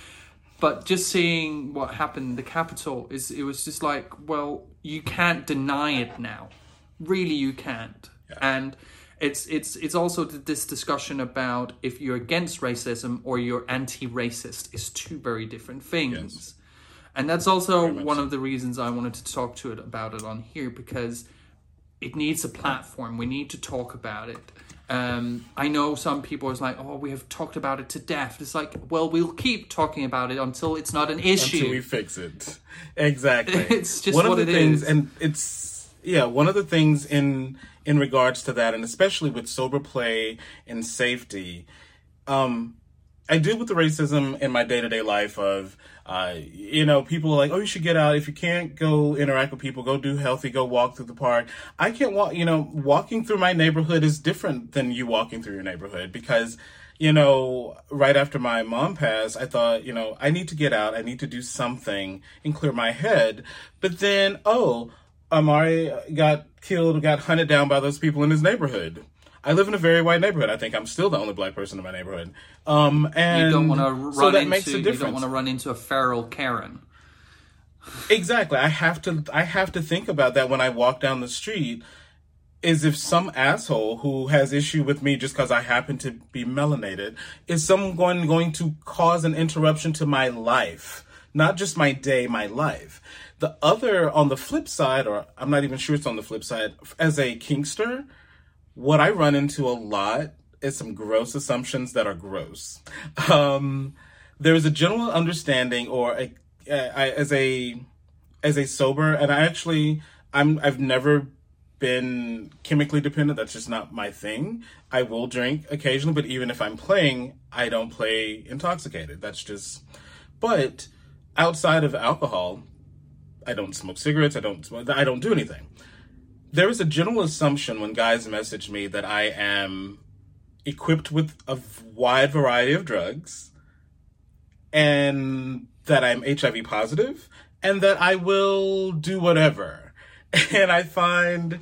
but just seeing what happened in the capital is it was just like, well, you can't deny it now, really, you can't, and. It's it's it's also this discussion about if you're against racism or you're anti-racist is two very different things. Yes. And that's also one so. of the reasons I wanted to talk to it about it on here because it needs a platform. We need to talk about it. Um, I know some people is like, oh, we have talked about it to death. It's like, well, we'll keep talking about it until it's not an issue. until we fix it. Exactly. It's just one of the things, is. and it's yeah, one of the things in in regards to that, and especially with sober play and safety. Um, I deal with the racism in my day to day life of, uh, you know, people are like, oh, you should get out. If you can't go interact with people, go do healthy, go walk through the park. I can't walk, you know, walking through my neighborhood is different than you walking through your neighborhood because, you know, right after my mom passed, I thought, you know, I need to get out. I need to do something and clear my head. But then, oh, Amari got killed, got hunted down by those people in his neighborhood. I live in a very white neighborhood. I think I'm still the only black person in my neighborhood. Um, and you don't want to run so that into makes a difference. you don't want to run into a feral Karen. Exactly. I have to I have to think about that when I walk down the street is if some asshole who has issue with me just because I happen to be melanated is someone going to cause an interruption to my life, not just my day, my life. The other on the flip side, or I'm not even sure it's on the flip side, as a kinkster, what I run into a lot is some gross assumptions that are gross. Um, there's a general understanding, or as a as a sober, and I actually I'm I've never been chemically dependent. That's just not my thing. I will drink occasionally, but even if I'm playing, I don't play intoxicated. That's just. But outside of alcohol, I don't smoke cigarettes. I don't. I don't do anything. There is a general assumption when guys message me that I am equipped with a wide variety of drugs and that I'm HIV positive and that I will do whatever. And I find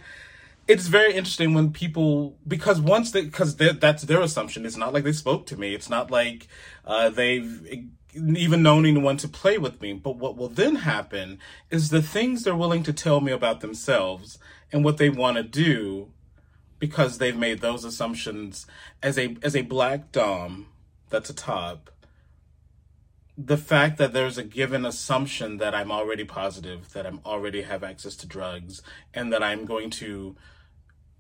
it's very interesting when people because once they because that's their assumption. It's not like they spoke to me. It's not like uh, they've even known anyone to play with me. But what will then happen is the things they're willing to tell me about themselves and what they want to do because they've made those assumptions as a as a black dom that's a top the fact that there's a given assumption that I'm already positive, that I'm already have access to drugs, and that I'm going to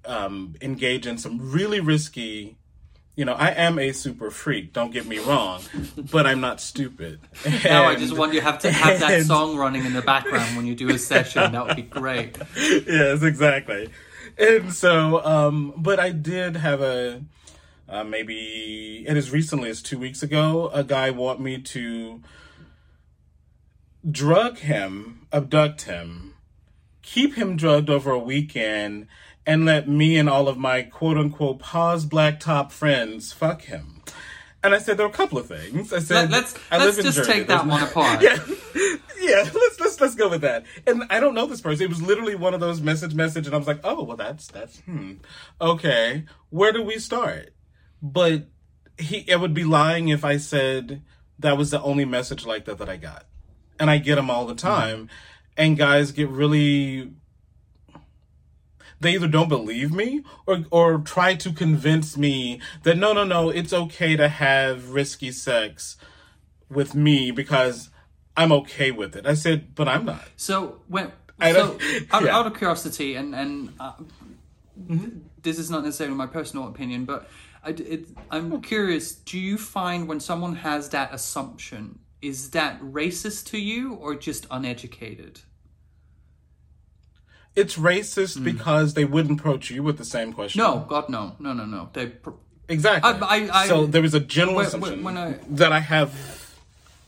um, engage in some really risky. You know, I am a super freak. Don't get me wrong, but I'm not stupid. Now I just want you to have to have that and- song running in the background when you do a session. That would be great. yes, exactly. And so, um, but I did have a uh, maybe and as recently as two weeks ago, a guy want me to drug him, abduct him, keep him drugged over a weekend, and let me and all of my quote unquote poz black top friends fuck him. And I said there were a couple of things. I said Let, let's I let's just Jersey. take that There's one apart. yeah, yeah. Let's let's let's go with that. And I don't know this person. It was literally one of those message message, and I was like, oh well, that's that's hmm. Okay, where do we start? But he, it would be lying if I said that was the only message like that that I got, and I get them all the time, and guys get really. They either don't believe me or or try to convince me that no no no it's okay to have risky sex with me because I'm okay with it. I said, but I'm not. So when so out, yeah. out of curiosity and and uh, this is not necessarily my personal opinion, but I, it, I'm curious. Do you find when someone has that assumption, is that racist to you or just uneducated? It's racist because they wouldn't approach you with the same question. Hmm. No, God, no, no, no, no. They. pr- exactly. I- I- I- so there was a general When- assumption when I- that I have.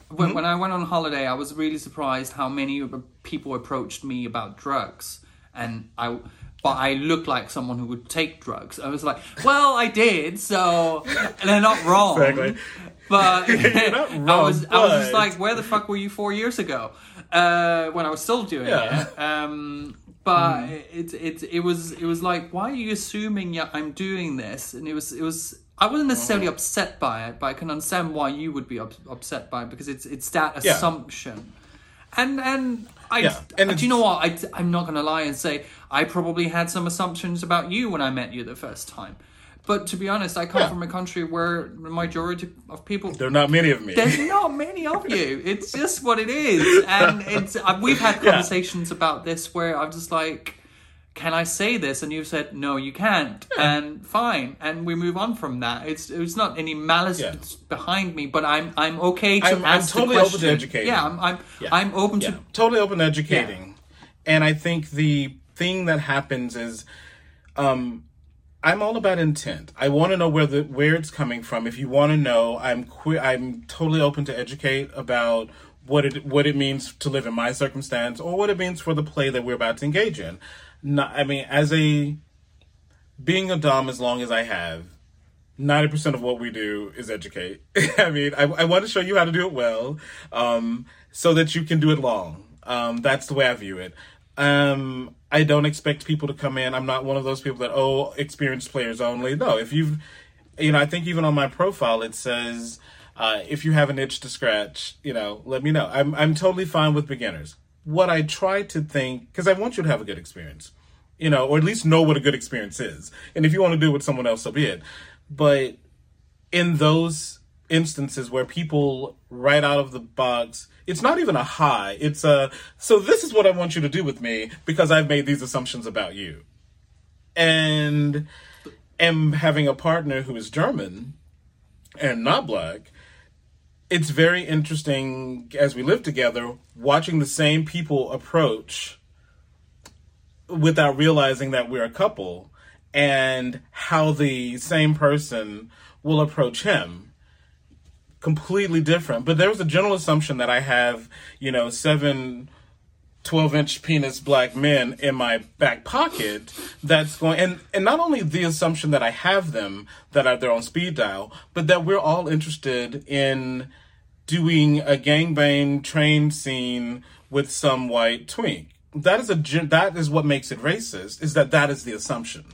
When, when I went on holiday, I was really surprised how many people approached me about drugs, and I, but I looked like someone who would take drugs. I was like, well, I did, so and they're not wrong. Exactly. But not I wrong, was, I was just like, where the fuck were you four years ago? Uh, when I was still doing Yeah. it. Um, but it, it, it was, it was like, why are you assuming yeah, I'm doing this? And it was, it was. I wasn't necessarily Uh-huh. upset by it, but I can understand why you would be up, upset by it because it's it's that Yeah. assumption. And and I Yeah, and do you know what I I'm not gonna lie and say I probably had some assumptions about you when I met you the first time. But to be honest, I come Yeah. from a country where the majority of people There are not many of me. there's not many of you. It's just what it is, and it's. Uh, we've had Yeah. conversations about this where I'm just like, "Can I say this?" And you've said, "No, you can't," and fine, and we move on from that. It's it's not any malice Yeah. behind me, but I'm I'm okay to I'm- I'm totally the open to educating. Yeah, I'm I'm Yeah. I'm open yeah, to. totally open to educating. And I think the thing that happens is um I'm all about intent. I want to know where the where it's coming from. If you want to know, I'm que- I'm totally open to educate about what it what it means to live in my circumstance or what it means for the play that we're about to engage in. Not, I mean, as a being a dom as long as I have, ninety percent of what we do is educate. I mean, I, I want to show you how to do it well, um, so that you can do it long. Um, that's the way I view it. Um, I don't expect people to come in. I'm not one of those people that oh, experienced players only. No, if you've, you know, I think even on my profile it says. Uh, if you have an itch to scratch, you know, let me know. I'm I'm totally fine with beginners. What I try to think, because I want you to have a good experience, you know, or at least know what a good experience is. And if you want to do it with someone else, so be it. But in those instances where people right out of the box, it's not even a high. It's a, so this is what I want you to do with me because I've made these assumptions about you. And am having a partner who is German and not black. It's very interesting as we live together, watching the same people approach without realizing that we're a couple and how the same person will approach him completely different. But there was a general assumption that i have you know seven 12 inch penis black men in my back pocket that's going and and not only the assumption that i have them that are their own speed dial but that we're all interested in doing a gangbang train scene with some white twink. That is a that is what makes it racist is that that is the assumption.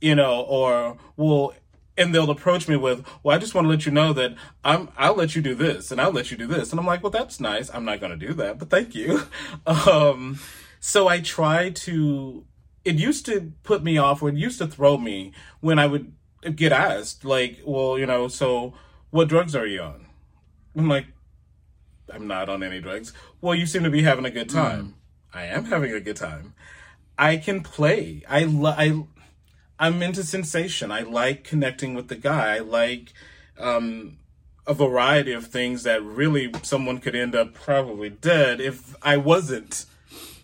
You know or well and they'll approach me with well i just want to let you know that i'm i'll let you do this and i'll let you do this. And i'm like well that's nice. I'm not going to do that but thank you. Um so i try to it used to put me off or it used to throw me when i would get asked like well you know so what drugs are you on? I'm like i'm not on any drugs. Well you seem to be having a good time. I am having a good time. I can play. I lo- i I'm into sensation. I like connecting with the guy. I like um, a variety of things that really someone could end up probably dead if I wasn't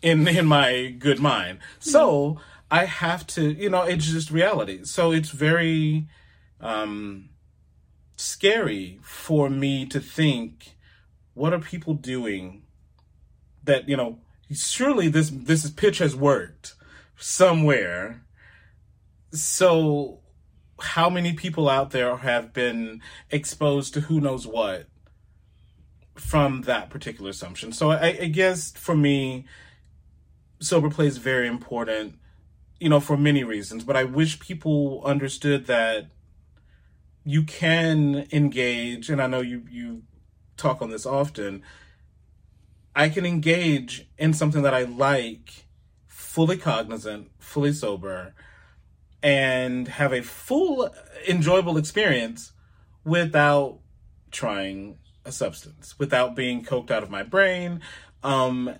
in in my good mind. So I have to, you know, it's just reality. So it's very um, scary for me to think, what are people doing that you know? Surely this this pitch has worked somewhere so how many people out there have been exposed to who knows what from that particular assumption? So i, I guess for me sober play is very important you know for many reasons but i wish people understood that you can engage and i know you you talk on this often i can engage in something that i like fully cognizant fully sober and have a full enjoyable experience without trying a substance, without being coked out of my brain. Um,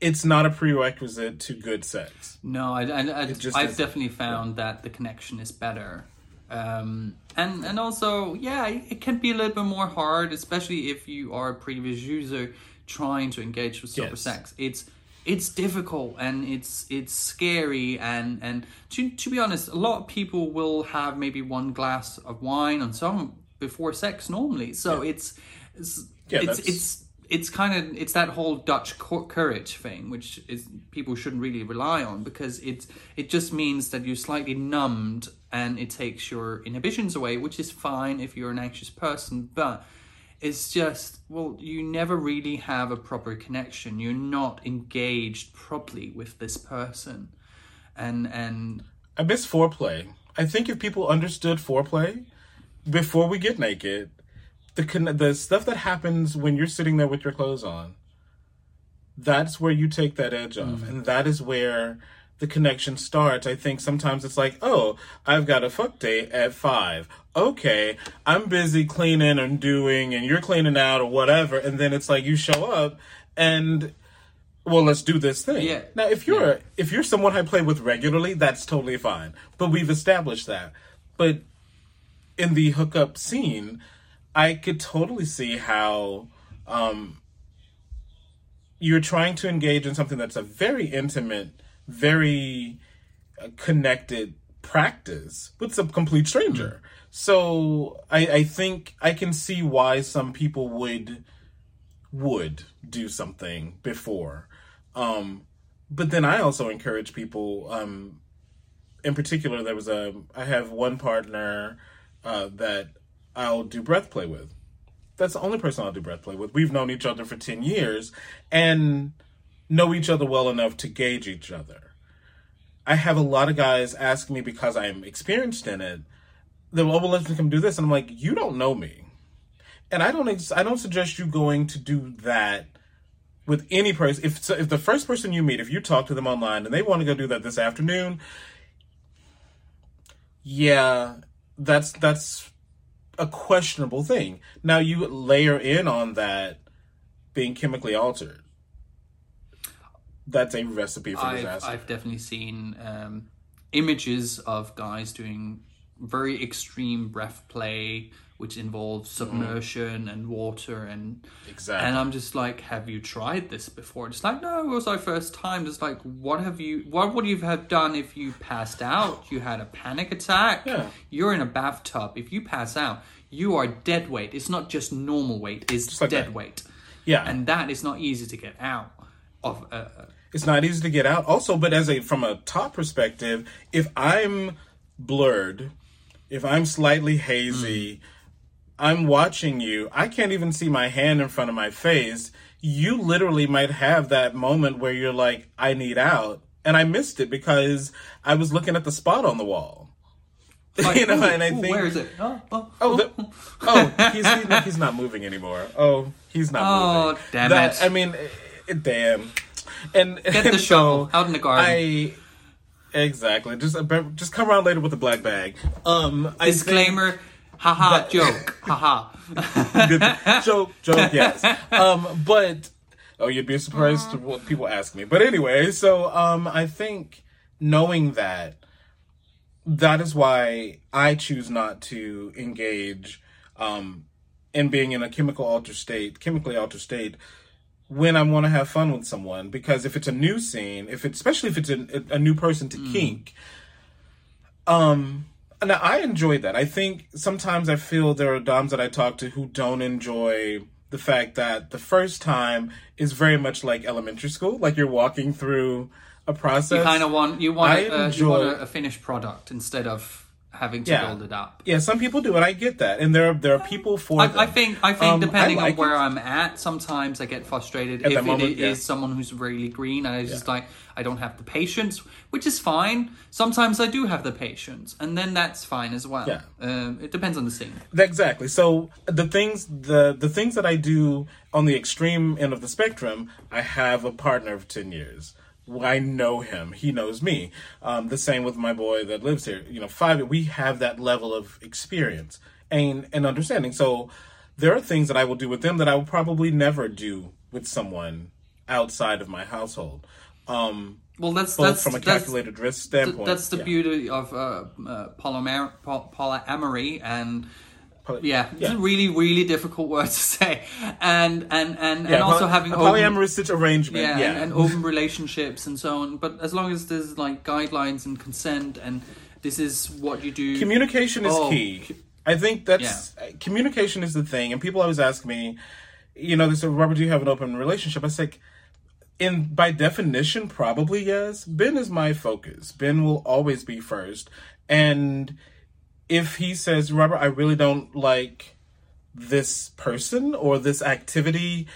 it's not a prerequisite to good sex. No, I, I, I just I've isn't. definitely found that the connection is better. Um, and and also, yeah, it can be a little bit more hard, especially if you are a previous user trying to engage with super Yes. sex. It's it's difficult and it's it's scary and and to to be honest, a lot of people will have maybe one glass of wine on some before sex normally. So it's it's Yeah, it's, it's it's kind of it's that whole Dutch courage thing, which is people shouldn't really rely on because it it just means that you're slightly numbed and it takes your inhibitions away, which is fine if you're an anxious person, but it's just well, you never really have a proper connection. You're not engaged properly with this person, and and I miss foreplay. I think if people understood foreplay before we get naked, the the stuff that happens when you're sitting there with your clothes on, that's where you take that edge off, mm. and that is where the connection starts. I think sometimes it's like, oh, I've got a fuck date at five. Okay, I'm busy cleaning and doing, and you're cleaning out or whatever, and then it's like you show up and well let's do this thing Yeah. now if you're if you're someone i play with regularly that's totally fine but we've established that but in the hookup scene i could totally see how um you're trying to engage in something that's a very intimate very uh, connected practice with some complete stranger so I, I think i can see why some people would would do something before. Um, but then I also encourage people. Um, in particular, there was a I have one partner uh, that I'll do breath play with. That's the only person I'll do breath play with. We've known each other for ten years and know each other well enough to gauge each other. I have a lot of guys ask me because I'm experienced in it. They'll oh, well, let's come do this, and I'm like, you don't know me and I don't ex- I don't suggest you going to do that with any person. If if the first person you meet, if you talk to them online and they want to go do that this afternoon, yeah, that's that's a questionable thing. Now you layer in on that being chemically altered. That's a recipe for I've, disaster. I've definitely seen um, images of guys doing very extreme breath play, which involves submersion and water and Exactly. And I'm just like, have you tried this before? Just like, no, it was our first time. Just like, what have you? What would you have done if you passed out? You had a panic attack. Yeah. You're in a bathtub. If you pass out, you are dead weight. It's not just normal weight. It's like dead that. weight, yeah, and that is not easy to get out of. Uh, it's not easy to get out also but as a from a top perspective if i'm blurred if i'm slightly hazy i'm watching you i can't even see my hand in front of my face you literally might have that moment where you're like i need out and i missed it because i was looking at the spot on the wall like, you know ooh, and i ooh, think where is it? Oh, oh, Oh, the, oh, he's, he's he's not moving anymore. Oh, he's not Oh, moving. damn That- it. I mean, eh, damn. And Get the shovel out in the garden. I exactly just uh, just come around later with a black bag. Um, I Disclaimer. Haha, joke. Haha. good joke, joke, yes. Um, but oh, you'd be surprised to what people ask me. But anyway, so um, I think knowing that, that is why I choose not to engage um, in being in a chemical altered state, chemically altered state. When I want to have fun with someone, because if it's a new scene, if it's especially if it's a, a new person to kink, um, now I enjoy that. I think sometimes I feel there are doms that I talk to who don't enjoy the fact that the first time is very much like elementary school, like you're walking through a process. You kind of want you want I a, uh, you want a, a finished product instead of having to Yeah. build it up. yeah, some people do, and I get that, and there are there are people for. I, I think I think Um, depending I like on where it. I'm at, sometimes I get frustrated At if that moment, it yeah. someone who's really green, and I just like I don't have the patience, which is fine. Sometimes I do have the patience, and then that's fine as well. Yeah. Um, it depends on the scene. Exactly. So the things the the things that I do on the extreme end of the spectrum, I have a partner of ten years. I know him. He knows me. Um, the same with my boy that lives here. You know, five. We have that level of experience and and understanding. So there are things that I will do with them that I will probably never do with someone outside of my household. Um, Well, that's both that's from a calculated risk standpoint. That's the yeah. beauty of uh, uh, polymer, poly- polyamory and Poly- yeah, it's a really really difficult word to say, and and and, Yeah, and also poly- having a open, polyamorous situ- arrangement. yeah, Yeah, And, and open relationships and so on. But as long as there's like guidelines and consent, and this is what you do. communication is Oh, key. I think that's uh, communication is the thing, and people always ask me, you know, they say, "Robert, do you have an open relationship?" I say, in by definition, probably yes. Ben is my focus. Ben will always be first, and if he says, "Robert, I really don't like this person or this activity,"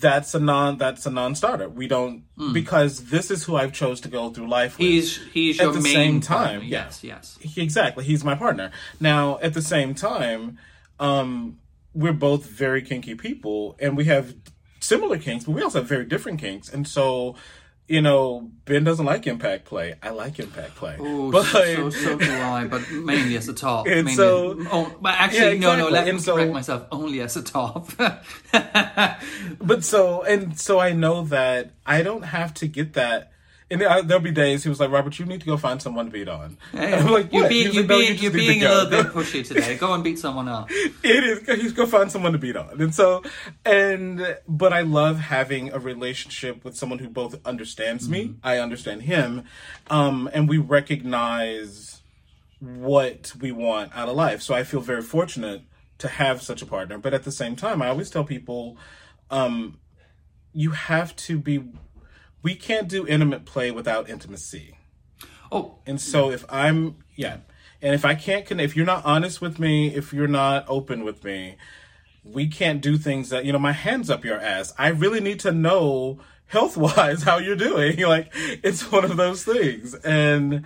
that's a non that's a non-starter. We don't because this is who I've chose to go through life with. He's he's At your the main same partner. time, yeah. Yes, yes. He- exactly he's my partner now at the same time um we're both very kinky people and we have similar kinks but we also have very different kinks and so you know ben doesn't like impact play i like impact play Oh, but so, so do I, but mainly as a top. And mainly so- oh, but actually, Yeah, no, no. exactly. Let me And so- correct myself. Only as a top. but so and so i know that i don't have to get that and there- there'll be days he was like robert you need to go find someone to beat on. And i'm like you're being, you're like, "No, being, you're being a little bit pushy today. Go and beat someone up. it is he's gonna find someone to beat on. And so and but i love having a relationship with someone who both understands me i understand him um and we recognize what we want out of life. So i feel very fortunate to have such a partner. But at the same time i always tell people um you have to be we can't do intimate play without intimacy Oh, and so if I'm yeah, and if I can't connect, if you're not honest with me, if you're not open with me, we can't do things that you know. My hands up your ass. I really need to know health wise how you're doing. Like it's one of those things, and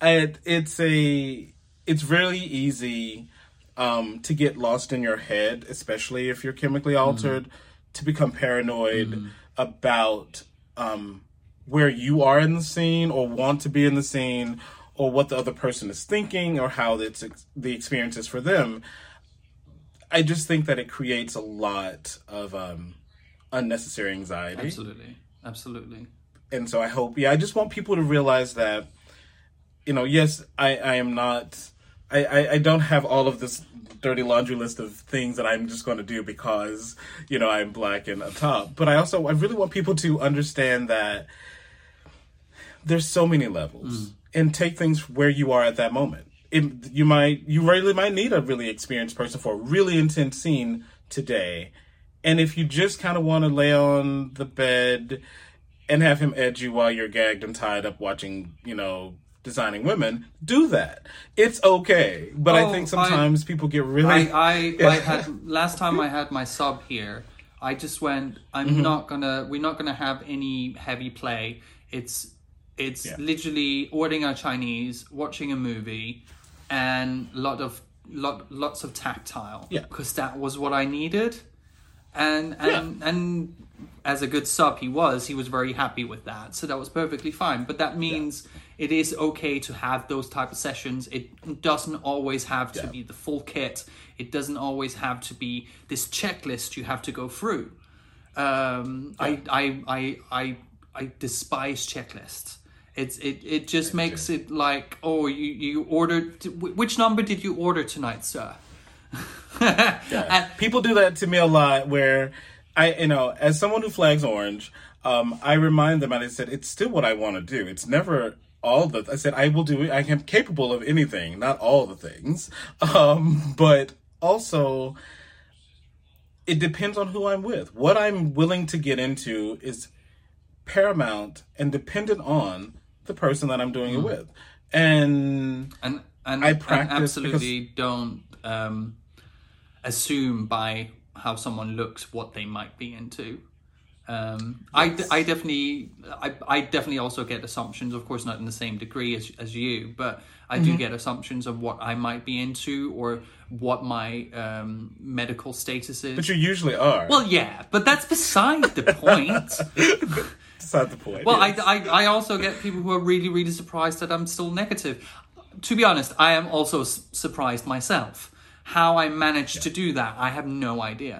it, it's a it's really easy um, to get lost in your head, especially if you're chemically altered, to become paranoid about um, where you are in the scene or want to be in the scene or what the other person is thinking or how it's the experience is for them. I just think that it creates a lot of um, unnecessary anxiety. absolutely, absolutely. And so I hope, yeah, I just want people to realize that, you know, yes, I, I am not, I, I, I don't have all of this dirty laundry list of things that I'm just going to do because, you know, I'm black and a top. But I also, I really want people to understand that there's so many levels mm. and take things where you are at that moment. It, you might, you really might need a really experienced person for a really intense scene today. And if you just kind of want to lay on the bed and have him edge you while you're gagged and tied up watching, you know, designing women, do that. It's okay. But I Oh, think I- sometimes people get really. I, I, I had last time I had my sub here. I just went. I'm Mm-hmm. not gonna. We're not gonna have any heavy play. It's it's Yeah. literally ordering a Chinese, watching a movie, and a lot of lot lots of tactile. Yeah. because that was what I needed, and and and as a good sub he was, he was very happy with that. So that was perfectly fine. But that means. It is okay to have those type of sessions. It doesn't always have to Yeah. be the full kit. It doesn't always have to be this checklist you have to go through. Um, I, I, I, I, I despise checklists. It's it, it just makes it like oh you you ordered wh- which number did you order tonight, sir? And- people do that to me a lot where I, you know, as someone who flags orange, um, I remind them and I said, it's still what I want to do. It's never all the, I said, I will do it. I am capable of anything, not all the things. Um, but also it depends on who I'm with. What I'm willing to get into is paramount and dependent on the person that I'm doing it with. And and and, I and practice absolutely don't um, assume by how someone looks what they might be into. Um, I, d- I definitely I, I definitely also get assumptions, of course not in the same degree as, as you, but I Mm-hmm. do get assumptions of what I might be into or what my um, medical status is. but you usually are. well, yeah, but that's beside the point. Not the point. Well, yes. I, I, I also get people who are really, really surprised that I'm still negative. To be honest, I am also s- surprised myself. How I managed to do that, I have no idea.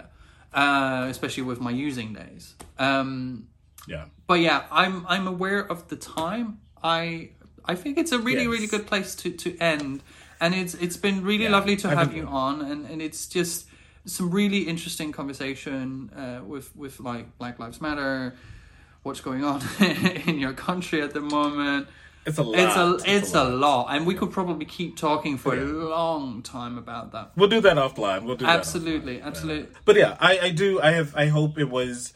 Uh, especially with my using days. Um, Yeah. but yeah, I'm I'm aware of the time. I I think it's a really Yes. really good place to to end, and it's it's been really Yeah, lovely to I have you on, and and it's just some really interesting conversation uh, with with like Black Lives Matter, what's going on in your country at the moment. It's a lot. It's a it's a lot, and we could probably keep talking for Yeah. a long time about that. We'll do that offline. We'll do that. Absolutely, absolutely. But yeah, I, I do. I have. I hope it was.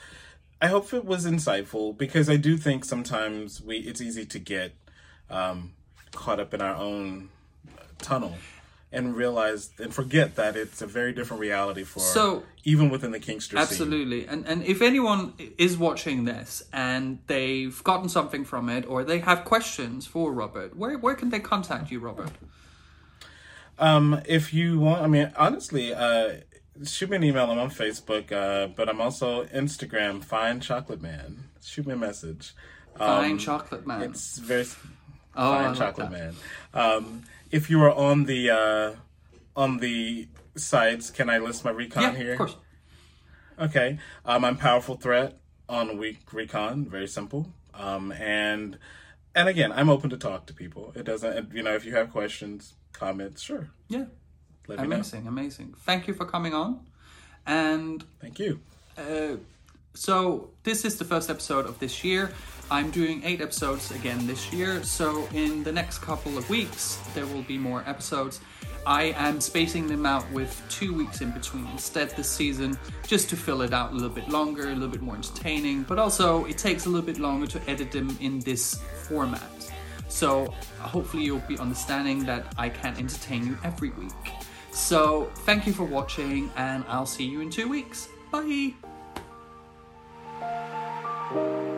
I hope it was insightful because I do think sometimes we it's easy to get um, caught up in our own tunnel and realize and forget that it's a very different reality for So- even within the Kinkster scene. Absolutely. And and if anyone is watching this and they've gotten something from it or they have questions for Robert, where where can they contact you, Robert? Um, if you want, I mean, honestly, uh, shoot me an email. I'm on Facebook, uh, but I'm also Instagram. Fine Chocolate Man. Shoot me a message. Fine Um, chocolate man. It's very oh, fine like chocolate that. man. Um, if you are on the uh, on the sides, can I list my recon Yeah, here? of course. Okay. Um, I'm Powerful Threat on Week Recon. Very simple. Um, and and again, I'm open to talk to people. It doesn't, you know, if you have questions, comments, sure, Yeah. let me know. Amazing, amazing. Thank you for coming on. And Thank you. Uh, so this is the first episode of this year. I'm doing eight episodes again this year. So in the next couple of weeks, there will be more episodes. I am spacing them out with two weeks in between instead this season, just to fill it out a little bit longer, a little bit more entertaining. But also, it takes a little bit longer to edit them in this format. So hopefully, you'll be understanding that I can't entertain you every week. So thank you for watching, and I'll see you in two weeks. Bye thank you